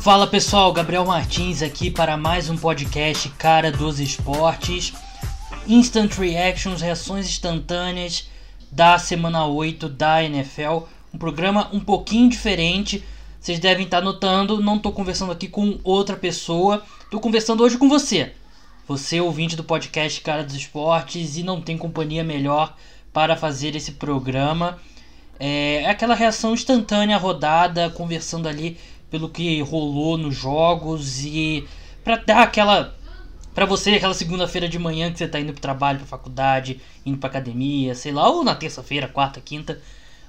Fala pessoal, Gabriel Martins aqui para mais um podcast Cara dos Esportes. Instant Reactions, reações instantâneas da semana 8 da NFL. Um programa um pouquinho diferente. Vocês devem estar notando, não estou conversando aqui com outra pessoa, estou conversando hoje com você. Você, ouvinte do podcast Cara dos Esportes, e não tem companhia melhor para fazer esse programa. É aquela reação instantânea rodada, conversando ali pelo que rolou nos jogos e para dar aquela para você aquela segunda-feira de manhã que você tá indo pro trabalho, pra faculdade, indo pra academia, sei lá, ou na terça-feira, quarta, quinta,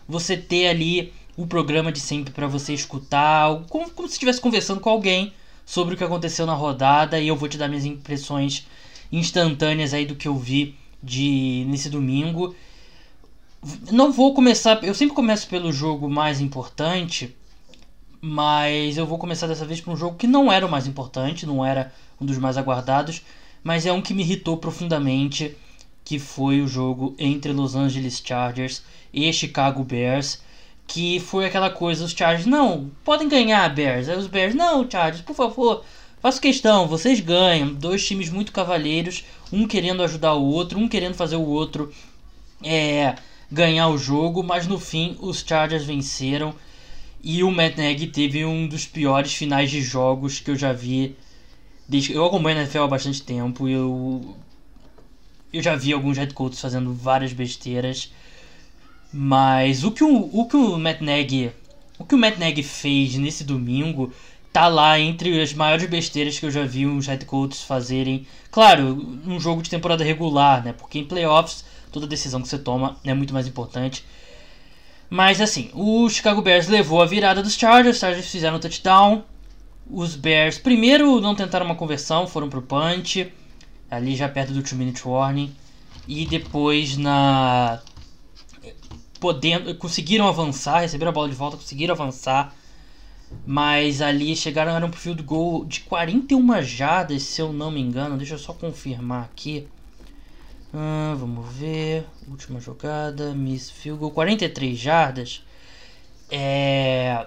você ter ali o programa de sempre para você escutar, como, como se estivesse conversando com alguém sobre o que aconteceu na rodada e eu vou te dar minhas impressões instantâneas aí do que eu vi de nesse domingo. Não vou começar, eu sempre começo pelo jogo mais importante, mas eu vou começar dessa vez por um jogo que não era o mais importante, não era um dos mais aguardados, mas é um que me irritou profundamente, que foi o jogo entre Los Angeles Chargers e Chicago Bears, que foi aquela coisa, os Chargers, não, podem ganhar Bears, aí os Bears, não, Chargers, por favor, faço questão, vocês ganham, dois times muito cavalheiros, um querendo ajudar o outro, um querendo fazer o outro é, ganhar o jogo, mas no fim os Chargers venceram, e o Matt Nagy teve um dos piores finais de jogos que eu já vi. Desde, eu acompanho a NFL há bastante tempo e eu, eu já vi alguns head coaches fazendo várias besteiras. Mas o que o, o que o Matt Nagy, o que o Matt Nagy fez nesse domingo tá lá entre as maiores besteiras que eu já vi os head coaches fazerem. Claro, um jogo de temporada regular, né? Porque em playoffs toda decisão que você toma é muito mais importante. Mas assim, o Chicago Bears levou a virada dos Chargers, os Chargers fizeram um touchdown. Os Bears primeiro não tentaram uma conversão, foram pro punch, ali já perto do 2 minute warning. E depois na podendo conseguiram avançar, receberam a bola de volta, conseguiram avançar. Mas ali chegaram era um field goal de 41 jardas, se eu não me engano. Deixa eu só confirmar aqui. Ah, vamos ver. Última jogada. Miss Field Goal. 43 jardas. É.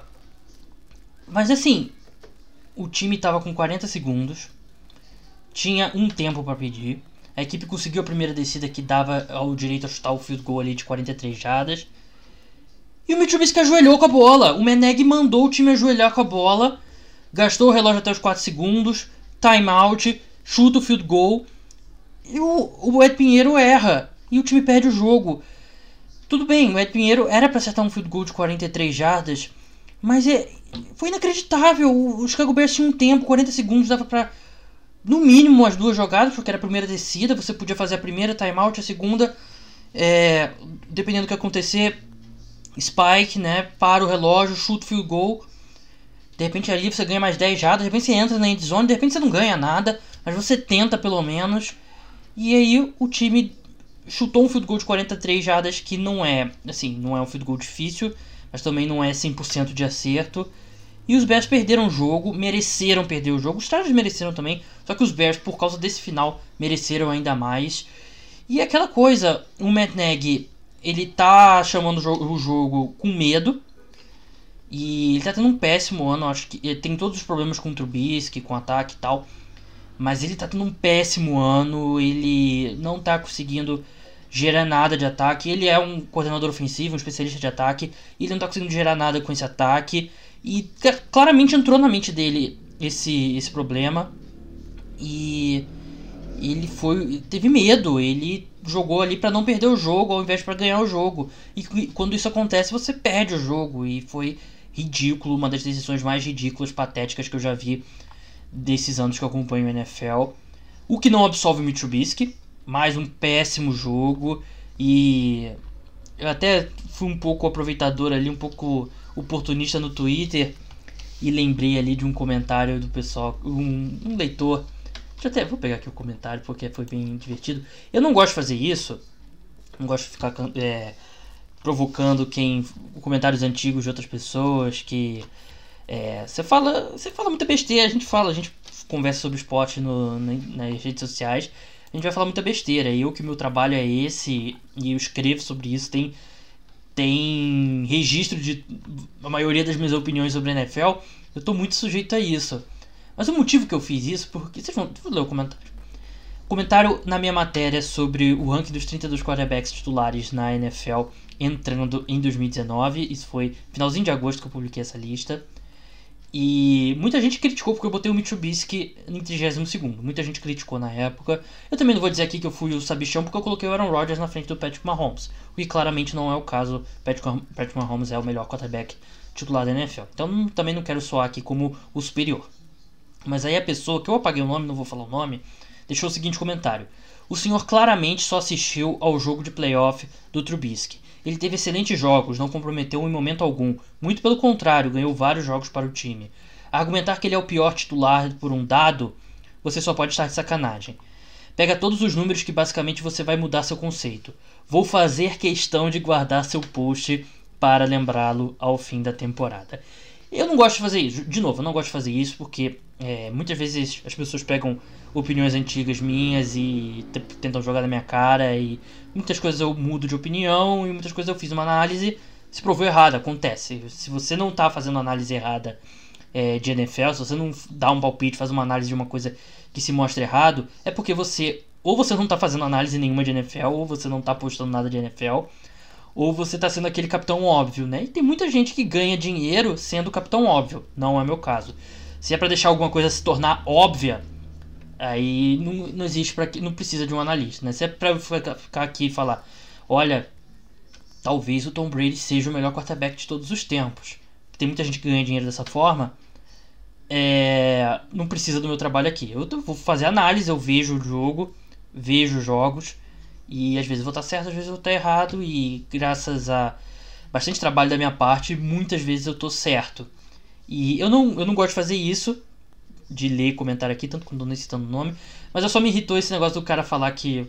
Mas assim. O time estava com 40 segundos. Tinha um tempo para pedir. A equipe conseguiu a primeira descida que dava ao direito a chutar o field goal ali de 43 jardas. E o Mitsubishi ajoelhou com a bola. O Meneg mandou o time ajoelhar com a bola. Gastou o relógio até os 4 segundos. Timeout. Chuta o field goal. E o, o Ed Pinheiro erra. E o time perde o jogo. Tudo bem, o Ed Pinheiro era para acertar um field goal de 43 jardas. Mas é, foi inacreditável. O Chicago Bears tinha um tempo, 40 segundos, dava para no mínimo as duas jogadas, porque era a primeira descida, você podia fazer a primeira timeout, a segunda, é, dependendo do que acontecer, spike, né, para o relógio, chuta field goal. De repente ali você ganha mais 10 jardas, de repente você entra na end zone, de repente você não ganha nada, mas você tenta pelo menos. E aí o time chutou um field goal de 43 jardas que não é, assim, não é um field goal difícil, mas também não é 100% de acerto. E os Bears perderam o jogo, mereceram perder o jogo. Os Chargers mereceram também, só que os Bears, por causa desse final, mereceram ainda mais. E aquela coisa, o Matt Nagy, ele tá chamando o jogo com medo. E ele tá tendo um péssimo ano, acho que ele tem todos os problemas com o Trubisky, com o ataque e tal. Mas ele tá tendo um péssimo ano, ele não tá conseguindo gerar nada de ataque. Ele é um coordenador ofensivo, um especialista de ataque, e ele não tá conseguindo gerar nada com esse ataque. E claramente entrou na mente dele esse, esse problema. E ele foi teve medo, ele jogou ali para não perder o jogo ao invés para ganhar o jogo. E quando isso acontece, você perde o jogo e foi ridículo, uma das decisões mais ridículas, patéticas que eu já vi desses anos que eu acompanho o NFL. O que não absolve o Mitsubishi, mais um péssimo jogo e eu até fui um pouco aproveitador ali, um pouco oportunista no Twitter e lembrei ali de um comentário do pessoal, um, um leitor. Deixa eu até vou pegar aqui o comentário porque foi bem divertido. Eu não gosto de fazer isso, não gosto de ficar é, provocando quem comentários antigos de outras pessoas que é, você fala, você fala muita besteira, a gente fala, a gente conversa sobre esporte no, nas redes sociais, a gente vai falar muita besteira. Eu que meu trabalho é esse e eu escrevo sobre isso, tem tem registro de a maioria das minhas opiniões sobre a NFL, eu tô muito sujeito a isso. Mas o motivo que eu fiz isso, porque vocês vão, vou ler o comentário. Comentário na minha matéria sobre o ranking dos 32 quarterbacks titulares na NFL entrando em 2019. Isso foi finalzinho de agosto que eu publiquei essa lista. E muita gente criticou porque eu botei o Mitsubishi em 32. Muita gente criticou na época. Eu também não vou dizer aqui que eu fui o sabichão porque eu coloquei o Aaron Rodgers na frente do Patrick Mahomes. O que claramente não é o caso. Patrick Mahomes é o melhor quarterback titular da NFL. Então também não quero soar aqui como o superior. Mas aí a pessoa, que eu apaguei o nome, não vou falar o nome, deixou o seguinte comentário. O senhor claramente só assistiu ao jogo de playoff do Trubisky. Ele teve excelentes jogos, não comprometeu em momento algum. Muito pelo contrário, ganhou vários jogos para o time. Argumentar que ele é o pior titular por um dado, você só pode estar de sacanagem. Pega todos os números que basicamente você vai mudar seu conceito. Vou fazer questão de guardar seu post para lembrá-lo ao fim da temporada. Eu não gosto de fazer isso. De novo, eu não gosto de fazer isso porque é, muitas vezes as pessoas pegam opiniões antigas minhas e tentam jogar na minha cara e muitas coisas eu mudo de opinião e muitas coisas eu fiz uma análise se provou errada, acontece. Se você não está fazendo análise errada é, de NFL, se você não dá um palpite, faz uma análise de uma coisa que se mostra errado, é porque você ou você não está fazendo análise nenhuma de NFL, ou você não está postando nada de NFL, ou você está sendo aquele capitão óbvio, né? E tem muita gente que ganha dinheiro sendo capitão óbvio, não é meu caso. Se é para deixar alguma coisa se tornar óbvia, aí não, não existe para não precisa de um analista, né? Se é para ficar aqui e falar, olha, talvez o Tom Brady seja o melhor quarterback de todos os tempos. Tem muita gente que ganha dinheiro dessa forma. É, não precisa do meu trabalho aqui. Eu vou fazer análise, eu vejo o jogo, vejo jogos e às vezes eu vou estar certo, às vezes eu vou estar errado. E graças a bastante trabalho da minha parte, muitas vezes eu estou certo. E eu não, eu não gosto de fazer isso, de ler comentário aqui, tanto quando não citando o nome. Mas eu só me irritou esse negócio do cara falar que.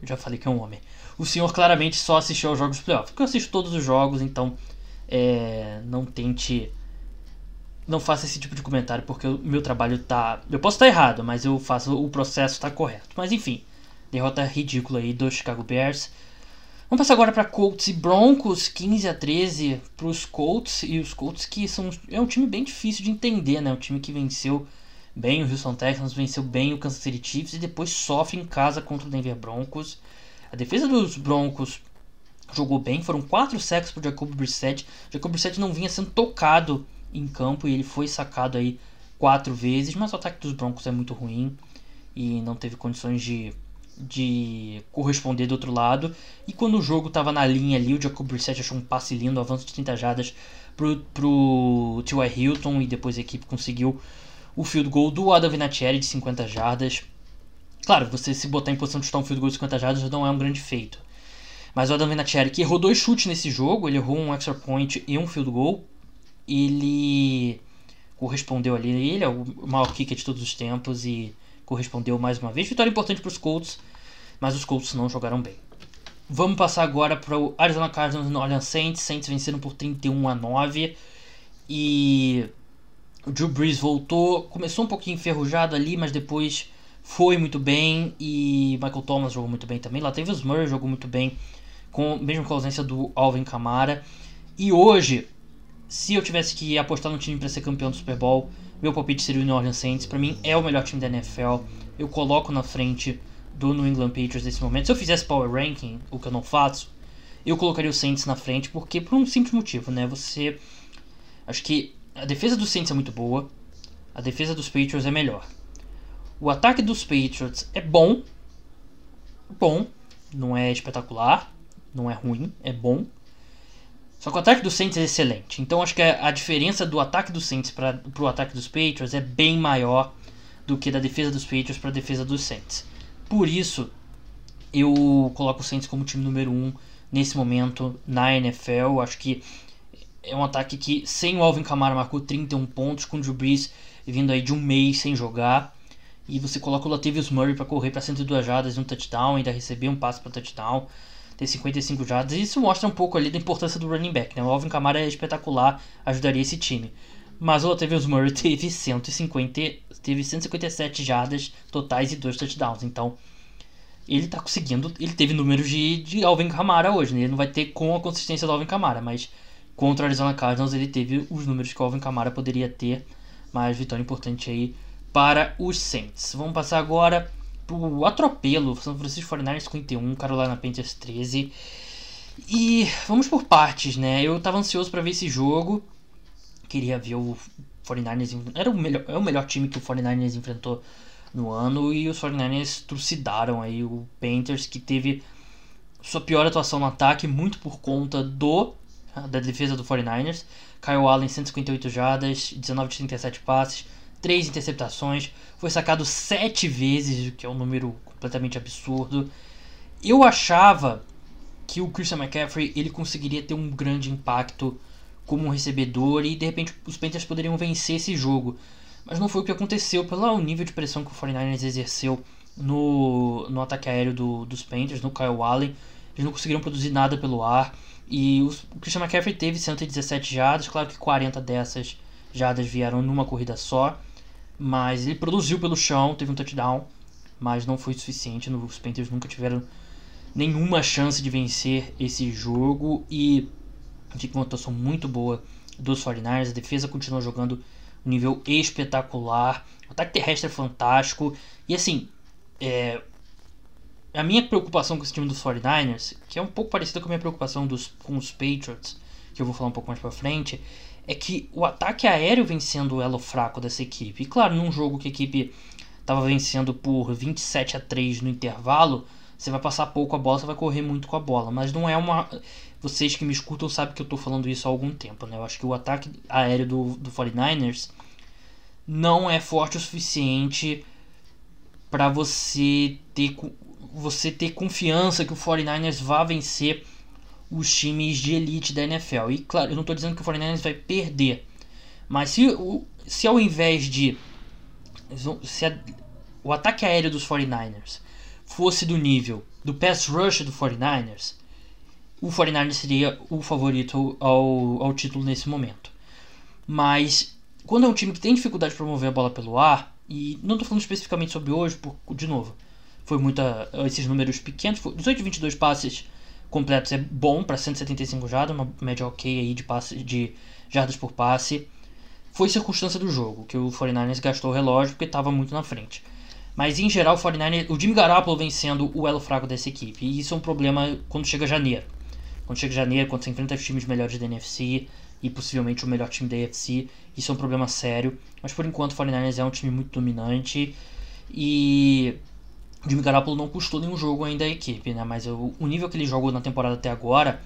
Eu já falei que é um homem. O senhor claramente só assistiu aos jogos de playoff. Porque eu assisto todos os jogos, então. É, não tente. Não faça esse tipo de comentário, porque o meu trabalho tá. Eu posso estar errado, mas eu faço. O processo tá correto. Mas enfim. Derrota ridícula aí do Chicago Bears. Vamos passar agora para Colts e Broncos, 15 a 13 para os Colts. E os Colts que são é um time bem difícil de entender, né? Um time que venceu bem o Houston Texans, venceu bem o Kansas City Chiefs e depois sofre em casa contra o Denver Broncos. A defesa dos Broncos jogou bem, foram quatro sacks para Jacob Brissett. Jacob Brissett não vinha sendo tocado em campo e ele foi sacado aí quatro vezes, mas o ataque dos Broncos é muito ruim e não teve condições de de corresponder do outro lado. E quando o jogo estava na linha ali, o Jacob Brissett achou um passe lindo, avanço de 30 jardas pro, pro T.Y. Hilton e depois a equipe conseguiu o field goal do Adam Vinatieri de 50 jardas. Claro, você se botar em posição de chutar um field goal de 50 jardas não é um grande feito. Mas o Adam Vinatieri, que errou dois chutes nesse jogo, ele errou um extra point e um field goal, ele correspondeu ali. Ele é o maior kicker de todos os tempos e correspondeu mais uma vez. Vitória importante para os Colts, mas os Colts não jogaram bem. Vamos passar agora para o Arizona Cardinals no Orleans Saints. Saints venceram por 31 a 9 e o Drew Brees voltou, começou um pouquinho enferrujado ali, mas depois foi muito bem e Michael Thomas jogou muito bem também. Latavius Murray jogou muito bem, com, mesmo com a ausência do Alvin Kamara. E hoje, se eu tivesse que apostar no time para ser campeão do Super Bowl, meu palpite seria o New Orleans Saints. Para mim é o melhor time da NFL. Eu coloco na frente do New England Patriots nesse momento. Se eu fizesse power ranking, o que eu não faço, eu colocaria o Saints na frente porque por um simples motivo, né? Você acho que a defesa dos Saints é muito boa, a defesa dos Patriots é melhor. O ataque dos Patriots é bom, bom, não é espetacular, não é ruim, é bom. Só que o ataque do Saints é excelente. Então acho que a diferença do ataque do Saints para o ataque dos Patriots é bem maior do que da defesa dos Patriots para a defesa dos Saints. Por isso, eu coloco o Saints como time número 1 um nesse momento na NFL. Acho que é um ataque que, sem o Alvin Kamara, marcou 31 pontos, com o Drew Brees vindo aí de um mês sem jogar. E você coloca o Latavius Murray para correr para 102 jardas e um touchdown, ainda receber um passe para touchdown ter 55 jardas. E isso mostra um pouco ali da importância do running back. Né? O Alvin Kamara é espetacular, ajudaria esse time. Mas o Latavius Murray teve, 150, teve 157 jardas totais e dois touchdowns. Então, ele tá conseguindo. Ele teve números de, de Alvin Kamara hoje, né? Ele não vai ter com a consistência do Alvin Kamara, mas contra o Arizona Cardinals ele teve os números que o Alvin Kamara poderia ter. Mas vitória importante aí para os Saints. Vamos passar agora pro atropelo. São Francisco 49ers 51, Carolina Panthers 13. E vamos por partes, né? Eu tava ansioso para ver esse jogo. Queria ver o 49ers. Era o melhor, é o melhor time que o 49ers enfrentou no ano e os 49ers trucidaram aí o Panthers que teve sua pior atuação no ataque muito por conta do da defesa do 49ers. Kyle Allen 158 jardas, 19 de 37 passes, 3 interceptações, foi sacado 7 vezes, o que é um número completamente absurdo. Eu achava que o Christian McCaffrey ele conseguiria ter um grande impacto como um recebedor e de repente os Panthers poderiam vencer esse jogo. Mas não foi o que aconteceu pelo nível de pressão que o 49ers exerceu no, no ataque aéreo do, dos Panthers, no Kyle Allen. Eles não conseguiram produzir nada pelo ar. E o Christian McCaffrey teve 117 jardas, claro que 40 dessas jardas vieram numa corrida só. Mas ele produziu pelo chão, teve um touchdown, mas não foi suficiente. Os Panthers nunca tiveram nenhuma chance de vencer esse jogo. E tive uma atuação muito boa dos 49ers. A defesa continuou jogando um nível espetacular. O ataque terrestre é fantástico. E assim, é, a minha preocupação com esse time dos 49ers, que é um pouco parecida com a minha preocupação dos, com os Patriots, que eu vou falar um pouco mais pra frente, é que o ataque aéreo vem sendo o elo fraco dessa equipe. E claro, num jogo que a equipe estava vencendo por 27 a 3 no intervalo, você vai passar pouco a bola, você vai correr muito com a bola. Mas não é uma. Vocês que me escutam sabem que eu estou falando isso há algum tempo, né? Eu acho que o ataque aéreo do, do 49ers não é forte o suficiente para você ter você ter confiança que o 49ers vá vencer os times de elite da NFL. E claro, eu não estou dizendo que o 49ers vai perder, mas se, se ao invés de se a, o ataque aéreo dos 49ers fosse do nível do pass rush do 49ers, o 49ers seria o favorito ao, ao título nesse momento. Mas quando é um time que tem dificuldade de promover a bola pelo ar, e não estou falando especificamente sobre hoje, por, de novo, foi muita esses números pequenos, 18 de 22 passes completos é bom para 175 jardas, uma média ok aí de passes de jardas por passe. Foi circunstância do jogo que o 49ers gastou o relógio porque estava muito na frente. Mas em geral, o 49ers, o Jimmy Garoppolo vem sendo o elo fraco dessa equipe. E isso é um problema quando chega janeiro. Quando chega janeiro, quando você enfrenta os times melhores da NFC e possivelmente o melhor time da AFC, isso é um problema sério. Mas por enquanto, o 49ers é um time muito dominante. E Jimmy Garoppolo não custou nenhum jogo ainda à equipe, né? Mas o, o nível que ele jogou na temporada até agora,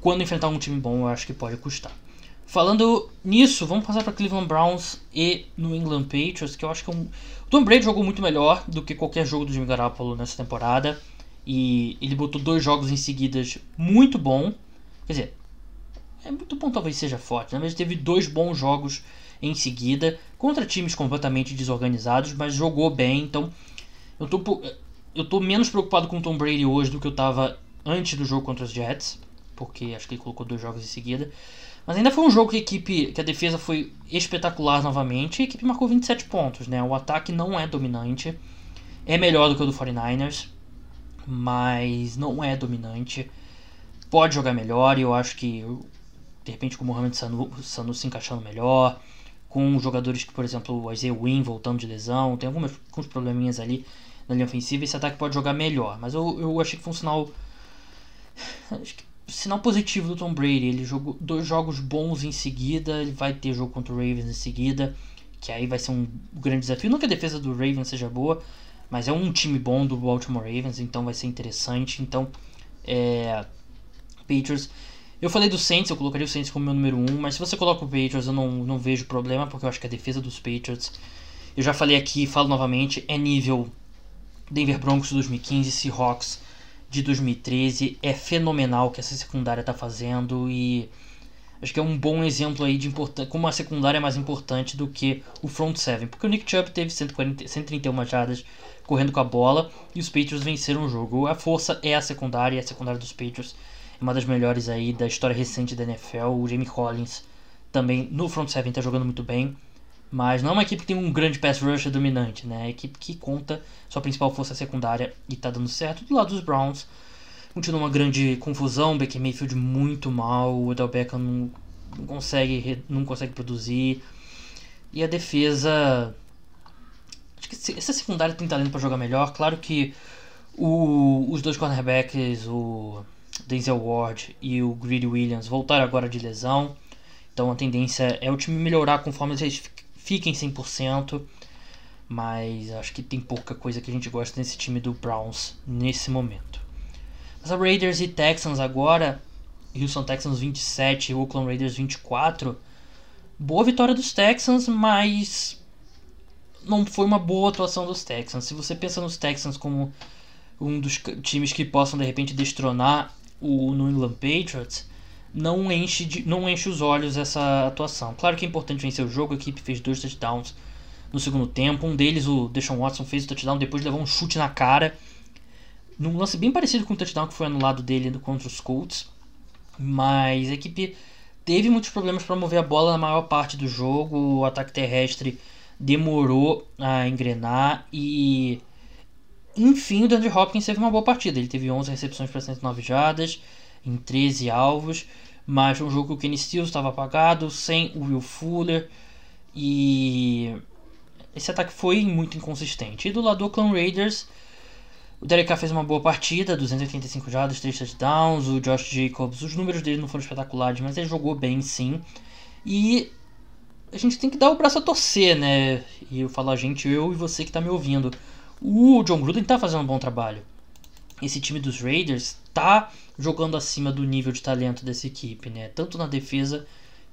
quando enfrentar um time bom, eu acho que pode custar. Falando nisso, vamos passar para Cleveland Browns e New England Patriots, que eu acho que é um... o Tom Brady jogou muito melhor do que qualquer jogo do Jimmy Garoppolo nessa temporada. E ele botou dois jogos em seguidas muito bom. Quer dizer, é muito bom talvez seja forte, né? mas teve dois bons jogos em seguida contra times completamente desorganizados, mas jogou bem, então eu tô, eu tô menos preocupado com o Tom Brady hoje do que eu tava antes do jogo contra os Jets, porque acho que ele colocou dois jogos em seguida. Mas ainda foi um jogo que a equipe, que a defesa foi espetacular novamente e a equipe marcou 27 pontos, né? O ataque não é dominante. É melhor do que o do 49ers, mas não é dominante. Pode jogar melhor e eu acho que de repente com o Mohamed Sanu, Sanu se encaixando melhor, com jogadores que, por exemplo, o Isaiah Wynn voltando de lesão, tem algumas, alguns probleminhas ali na linha ofensiva, esse ataque pode jogar melhor. Mas eu, eu achei que foi um sinal. Acho que sinal positivo do Tom Brady. Ele jogou dois jogos bons em seguida. Ele vai ter jogo contra o Ravens em seguida. Que aí vai ser um grande desafio. Não que a defesa do Ravens seja boa, mas é um time bom do Baltimore Ravens, então vai ser interessante. Então, é. Patriots. Eu falei do Saints, eu colocaria o Saints como meu número 1, um, mas se você coloca o Patriots, eu não, não vejo problema, porque eu acho que a defesa dos Patriots, eu já falei aqui, falo novamente, é nível Denver Broncos de 2015, Seahawks de 2013. É fenomenal o que essa secundária está fazendo e acho que é um bom exemplo aí de como a secundária é mais importante do que o front seven. Porque o Nick Chubb teve 140, 131 jardas correndo com a bola e os Patriots venceram o jogo. A força é a secundária e a secundária dos Patriots é uma das melhores aí da história recente da NFL. O Jamie Collins também no front seven está jogando muito bem. Mas não é uma equipe que tem um grande pass rusher dominante, né? É uma equipe que conta sua principal força secundária e tá dando certo. Do lado dos Browns, continua uma grande confusão. Baker Mayfield muito mal, o Odell Beckham não, não, consegue, não consegue produzir. E a defesa. Acho que essa secundária tem talento para jogar melhor. Claro que o, os dois cornerbacks, o Denzel Ward e o Greedy Williams, voltaram agora de lesão. Então a tendência é o time melhorar conforme eles fiquem 100%. Mas acho que tem pouca coisa que a gente gosta nesse time do Browns nesse momento. Mas a Raiders e Texans agora, Houston Texans 27 e Oakland Raiders 24. Boa vitória dos Texans, mas não foi uma boa atuação dos Texans. Se você pensa nos Texans como um dos times que possam de repente destronar o New England Patriots, não enche, de, não enche os olhos essa atuação. Claro que é importante vencer o jogo, a equipe fez dois touchdowns no segundo tempo. Um deles, o Deshaun Watson, fez o touchdown, depois levou um chute na cara. Num lance bem parecido com o touchdown que foi anulado dele contra os Colts. Mas a equipe teve muitos problemas para mover a bola na maior parte do jogo. O ataque terrestre demorou a engrenar e enfim o DeAndre Hopkins teve uma boa partida. Ele teve 11 recepções para 109 jardas em 13 alvos, mas um jogo que o Kenny Stills estava apagado, sem o Will Fuller e esse ataque foi muito inconsistente. E do lado do Oakland Raiders, o Derek Carr fez uma boa partida, 285 jardas, 3 touchdowns, o Josh Jacobs, os números dele não foram espetaculares, mas ele jogou bem sim. E a gente tem que dar o braço a torcer, né? E eu falo a gente, eu e você que está me ouvindo. O John Gruden está fazendo um bom trabalho. Esse time dos Raiders está jogando acima do nível de talento dessa equipe, né? Tanto na defesa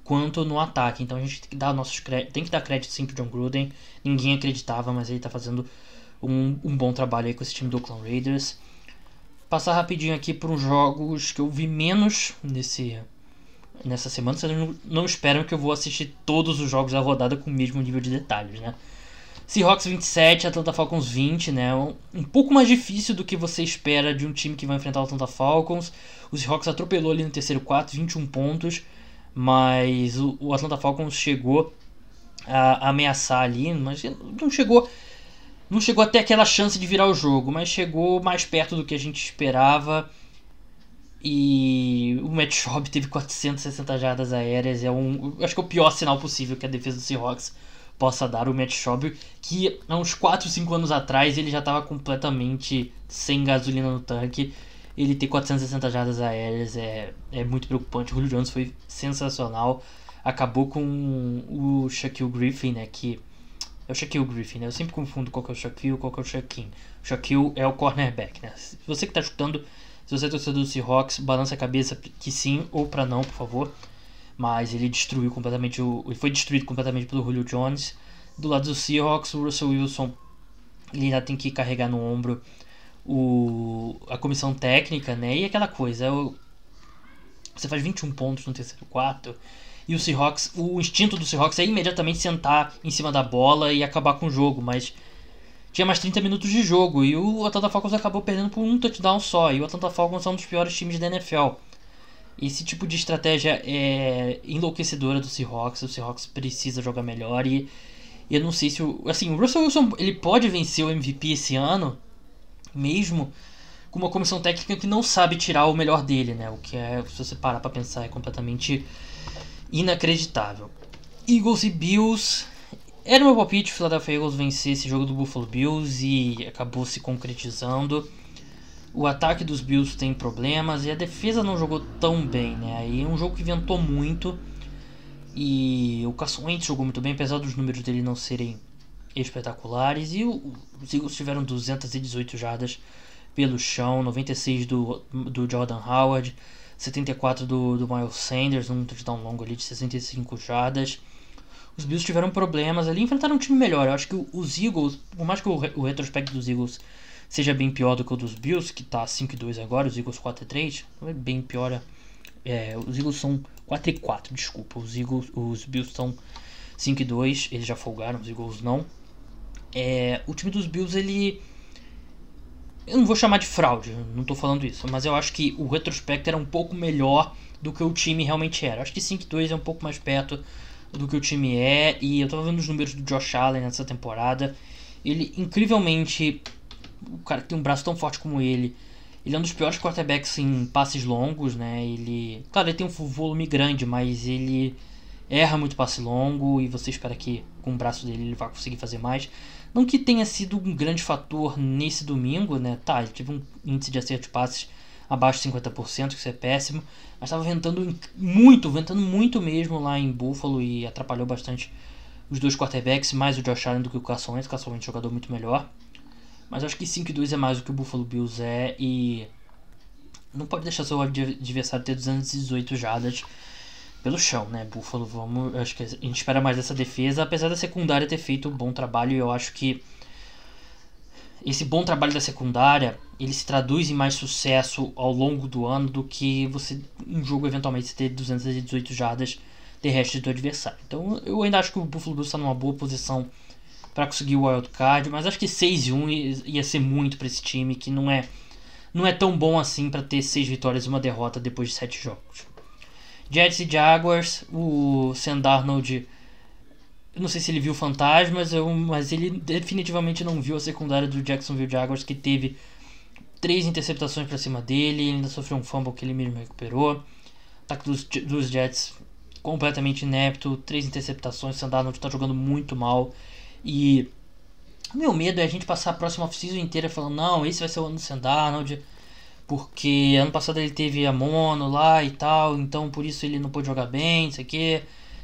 quanto no ataque. Então a gente tem que dar nossos tem que dar crédito sim pro John Gruden. Ninguém acreditava, mas ele está fazendo um, um, bom trabalho aí com esse time do Oakland Raiders. Passar rapidinho aqui por uns jogos que eu vi menos nesse nessa semana. Vocês não, não esperam que eu vou assistir todos os jogos da rodada com o mesmo nível de detalhes, né? Seahawks 27, Atlanta Falcons 20, né? Um, um, pouco mais difícil do que você espera de um time que vai enfrentar o Atlanta Falcons. O Seahawks atropelou ali no terceiro quarto, 21 pontos, mas o, o Atlanta Falcons chegou a, a ameaçar ali, mas não chegou não chegou até aquela chance de virar o jogo, mas chegou mais perto do que a gente esperava. E o Matt Schaub teve 460 jardas aéreas, é um, acho que é o pior sinal possível que a defesa do Seahawks possa dar o Matt Schaub, que há uns 4, 5 anos atrás ele já estava completamente sem gasolina no tanque. Ele ter 460 jardas aéreas é, é muito preocupante. O Julio Jones foi sensacional. Acabou com o Shaquille Griffin, né, que é o Shaquille Griffin, né? Eu sempre confundo qual que é o Shaquille qual que é o Shaquille. O Shaquille é o cornerback, né? Você que está escutando, se você é torcedor do Seahawks, balança a cabeça que sim ou para não, por favor mas ele destruiu completamente o, ele foi destruído completamente pelo Julio Jones. Do lado do Seahawks, o Russell Wilson ele ainda tem que carregar no ombro o, a comissão técnica, né? E aquela coisa, o, você faz 21 pontos no terceiro quarto e o Seahawks, o instinto do Seahawks é imediatamente sentar em cima da bola e acabar com o jogo, mas tinha mais 30 minutos de jogo e o Atlanta Falcons acabou perdendo por um touchdown só. E o Atlanta Falcons é um dos piores times da NFL. Esse tipo de estratégia é enlouquecedora do Seahawks. O Seahawks precisa jogar melhor e eu não sei se o assim, o Russell Wilson ele pode vencer o MVP esse ano, mesmo com uma comissão técnica que não sabe tirar o melhor dele, né? O que é, se você parar para pensar, é completamente inacreditável. Eagles e Bills. Era meu palpite o Philadelphia Eagles vencer esse jogo do Buffalo Bills e acabou se concretizando. O ataque dos Bills tem problemas e a defesa não jogou tão bem, né? Aí é um jogo que ventou muito e o Carson Wentz jogou muito bem, apesar dos números dele não serem espetaculares. E os Eagles tiveram 218 jardas pelo chão, 96 do, do Jordan Howard, 74 do, do Miles Sanders, um touchdown longo ali de 65 jardas. Os Bills tiveram problemas ali, enfrentaram um time melhor. Eu acho que os Eagles, por mais que o, o retrospecto dos Eagles seja bem pior do que o dos Bills, que tá 5 2 agora, os Eagles 4 3, é bem pior. É, os Eagles são 4 e 4, desculpa. Os Eagles, os Bills estão 5 e 2, eles já folgaram, os Eagles não. É, o time dos Bills ele eu não vou chamar de fraude, não estou falando isso, mas eu acho que o retrospecto era um pouco melhor do que o time realmente era. Acho que 5 2 é um pouco mais perto do que o time é. E eu tava vendo os números do Josh Allen nessa temporada. Ele, incrivelmente, o cara que tem um braço tão forte como ele, ele é um dos piores quarterbacks em passes longos, né? Ele, claro, ele tem um volume grande, mas ele erra muito passe longo e você espera que com o braço dele ele vá conseguir fazer mais. Não que tenha sido um grande fator nesse domingo, né? Tá, ele teve um índice de acerto de passes abaixo de 50%, que isso é péssimo, mas estava ventando muito, ventando muito mesmo lá em Buffalo e atrapalhou bastante os dois quarterbacks, mais o Josh Allen do que o Carson Wentz, Carson Wentz é um jogador muito melhor. Mas acho que 5 e 2 é mais do que o Buffalo Bills é e não pode deixar seu adversário ter 218 jadas pelo chão, né? Buffalo, vamos, acho que a gente espera mais dessa defesa, apesar da secundária ter feito um bom trabalho, eu acho que esse bom trabalho da secundária, ele se traduz em mais sucesso ao longo do ano do que você um jogo eventualmente ter 218 jardas terrestres do adversário. Então, eu ainda acho que o Buffalo Bills está numa boa posição para conseguir o wild card, mas acho que 6 e 1 ia ser muito para esse time que não é não é tão bom assim para ter 6 vitórias e uma derrota depois de 7 jogos. Jets e Jaguars, o Sam Darnold, eu não sei se ele viu fantasmas, mas ele definitivamente não viu a secundária do Jacksonville Jaguars, que teve três interceptações para cima dele, ele ainda sofreu um fumble que ele mesmo recuperou. Ataque dos, dos Jets completamente inepto, três interceptações, Sam Darnold está jogando muito mal. E meu medo é a gente passar a próxima off-season inteira falando, não, esse vai ser o ano do Sam Darnold, porque ano passado ele teve a mono lá e tal, então por isso ele não pôde jogar bem, isso aqui.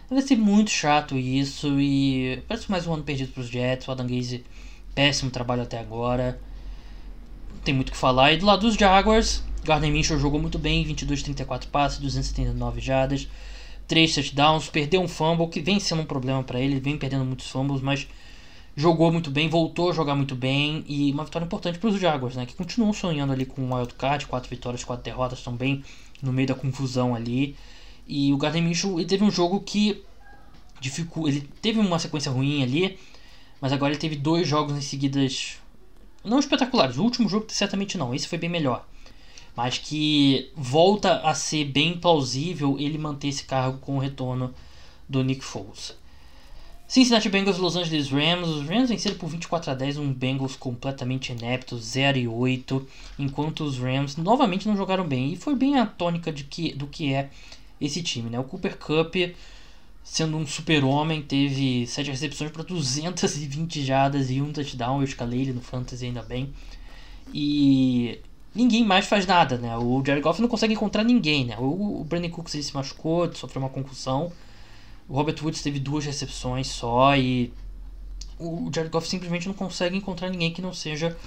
Vai ser muito chato isso e parece mais um ano perdido para os Jets. O Adam Gaze, péssimo trabalho até agora. Não tem muito o que falar. E do lado dos Jaguars, Gardner Minshew jogou muito bem, 22 34 passes, 279 jardas, 3 touchdowns, perdeu um fumble que vem sendo um problema para ele, vem perdendo muitos fumbles, mas jogou muito bem, voltou a jogar muito bem e uma vitória importante para os Jaguars, né, que continuam sonhando ali com um wild card, quatro vitórias, quatro derrotas, também no meio da confusão ali. E o Gardner Minshew ele teve um jogo que dificul... ele teve uma sequência ruim ali, mas agora ele teve dois jogos em seguidas não espetaculares. O último jogo certamente não, esse foi bem melhor. Mas que volta a ser bem plausível ele manter esse cargo com o retorno do Nick Foles. Cincinnati Bengals Los Angeles Rams. Os Rams venceram por 24 a 10 um Bengals completamente inepto, 0 e 8, enquanto os Rams novamente não jogaram bem. E foi bem a tônica de que, do que é esse time, né? O Cooper Cup, sendo um super-homem, teve 7 recepções para 220 jadas e um touchdown. Eu escalei ele no Fantasy ainda bem. E ninguém mais faz nada, né? O Jared Goff não consegue encontrar ninguém, né? O, Brandon Cooks se machucou, sofreu uma concussão. O Robert Woods teve duas recepções só e o Jared Goff simplesmente não consegue encontrar ninguém que não seja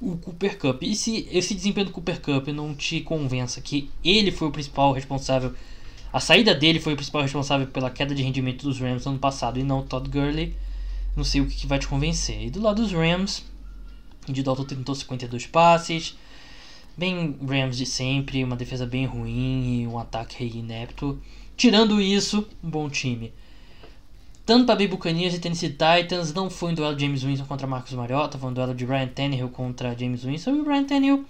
o Cooper Cup. E se esse desempenho do Cooper Cup não te convença que ele foi o principal responsável, a saída dele foi o principal responsável pela queda de rendimento dos Rams no ano passado e não o Todd Gurley, não sei o que, que vai te convencer. E do lado dos Rams, Andy Dalton tentou 52 passes, bem Rams de sempre, uma defesa bem ruim e um ataque inepto. Tirando isso, um bom time. Tampa Bay Buccaneers e Tennessee Titans não foi um duelo de James Winston contra Marcos Mariota, foi um duelo de Ryan Tannehill contra James Winston e o Ryan Tannehill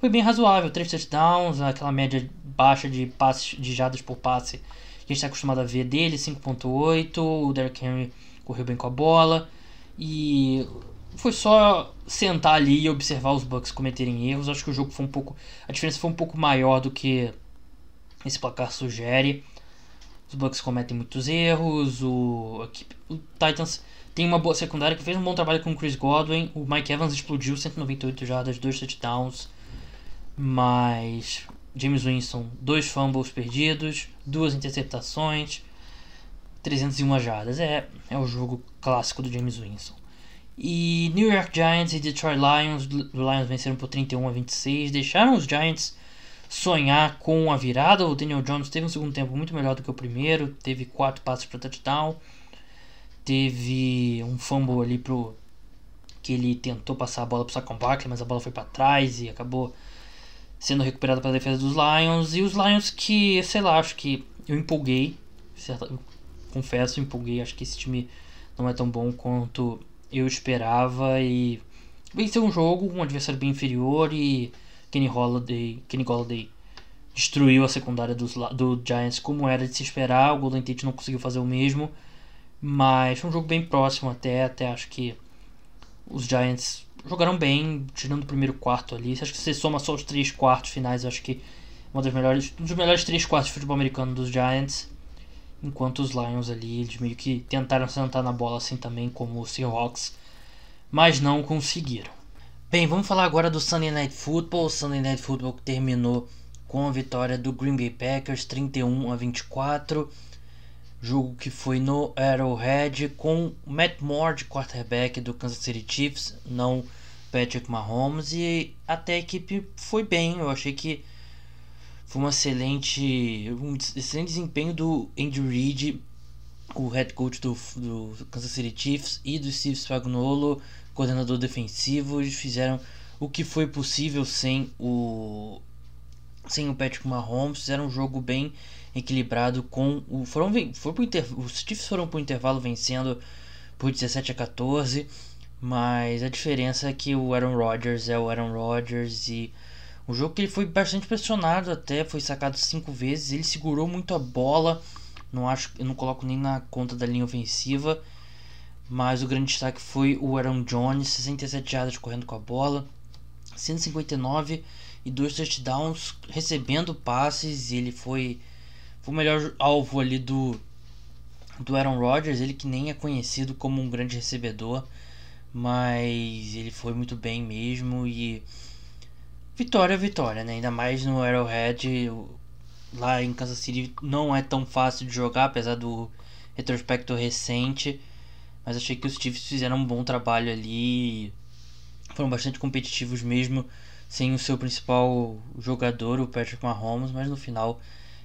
foi bem razoável, 3 touchdowns, aquela média baixa de passes de jadas por passe que a gente está acostumado a ver dele, 5.8, o Derrick Henry correu bem com a bola e foi só sentar ali e observar os Bucks cometerem erros. Acho que o jogo foi um pouco, a diferença foi um pouco maior do que esse placar sugere. Os Bucks cometem muitos erros. O, o Titans tem uma boa secundária que fez um bom trabalho com o Chris Godwin. O Mike Evans explodiu 198 jardas, 2 touchdowns. Mas James Winston, dois fumbles perdidos, duas interceptações, 301 jardas. É, é o jogo clássico do James Winston. E New York Giants e Detroit Lions, os Lions venceram por 31 a 26, deixaram os Giants sonhar com a virada. O Daniel Jones teve um segundo tempo muito melhor do que o primeiro, teve quatro passes para touchdown, teve um fumble ali pro que ele tentou passar a bola para Saquon Barkley, mas a bola foi para trás e acabou sendo recuperada pela defesa dos Lions. E os Lions que, sei lá, acho que eu empolguei, confesso, empolguei, acho que esse time não é tão bom quanto eu esperava e venceu um jogo, um adversário bem inferior e Kenny Holiday, Kenny Golladay destruiu a secundária dos, do Giants como era de se esperar. O Golden Tate não conseguiu fazer o mesmo. Mas foi um jogo bem próximo até, até acho que os Giants jogaram bem, tirando o primeiro quarto ali. Acho que você soma só os três quartos finais, acho que uma das melhores, um dos melhores três quartos de futebol americano dos Giants. Enquanto os Lions ali, eles meio que tentaram sentar na bola assim também, como os Seahawks, mas não conseguiram. Bem, vamos falar agora do Sunday Night Football. O Sunday Night Football que terminou com a vitória do Green Bay Packers 31 a 24. Jogo que foi no Arrowhead com Matt Moore quarterback do Kansas City Chiefs, não Patrick Mahomes. E até a equipe foi bem. Eu achei que foi uma excelente, um excelente desempenho do Andy Reid, o head coach do, do Kansas City Chiefs, e do Steve Spagnuolo, coordenador defensivo. Eles fizeram o que foi possível sem o sem o Patrick Mahomes, fizeram um jogo bem equilibrado com o foram foram pro inter, os Chiefs foram para o intervalo vencendo por 17 a 14, mas a diferença é que o Aaron Rodgers é o Aaron Rodgers e um jogo que ele foi bastante pressionado até, foi sacado cinco vezes, ele segurou muito a bola, não acho, eu não coloco nem na conta da linha ofensiva, mas o grande destaque foi o Aaron Jones, 67 jardas correndo com a bola, 159 e dois touchdowns recebendo passes, ele foi, foi o melhor alvo ali do do Aaron Rodgers, ele que nem é conhecido como um grande recebedor, mas ele foi muito bem mesmo e Vitória, vitória, né? Ainda mais no Arrowhead, lá em Kansas City não é tão fácil de jogar, apesar do retrospecto recente. Mas achei que os Chiefs fizeram um bom trabalho ali. Foram bastante competitivos mesmo, sem o seu principal jogador, o Patrick Mahomes. Mas no final,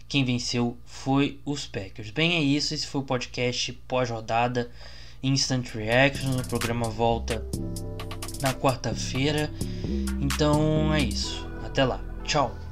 quem venceu foi os Packers. Bem, é isso. Esse foi o podcast pós-rodada Instant Reaction. O programa volta na quarta-feira. Então é isso. Até lá. Tchau.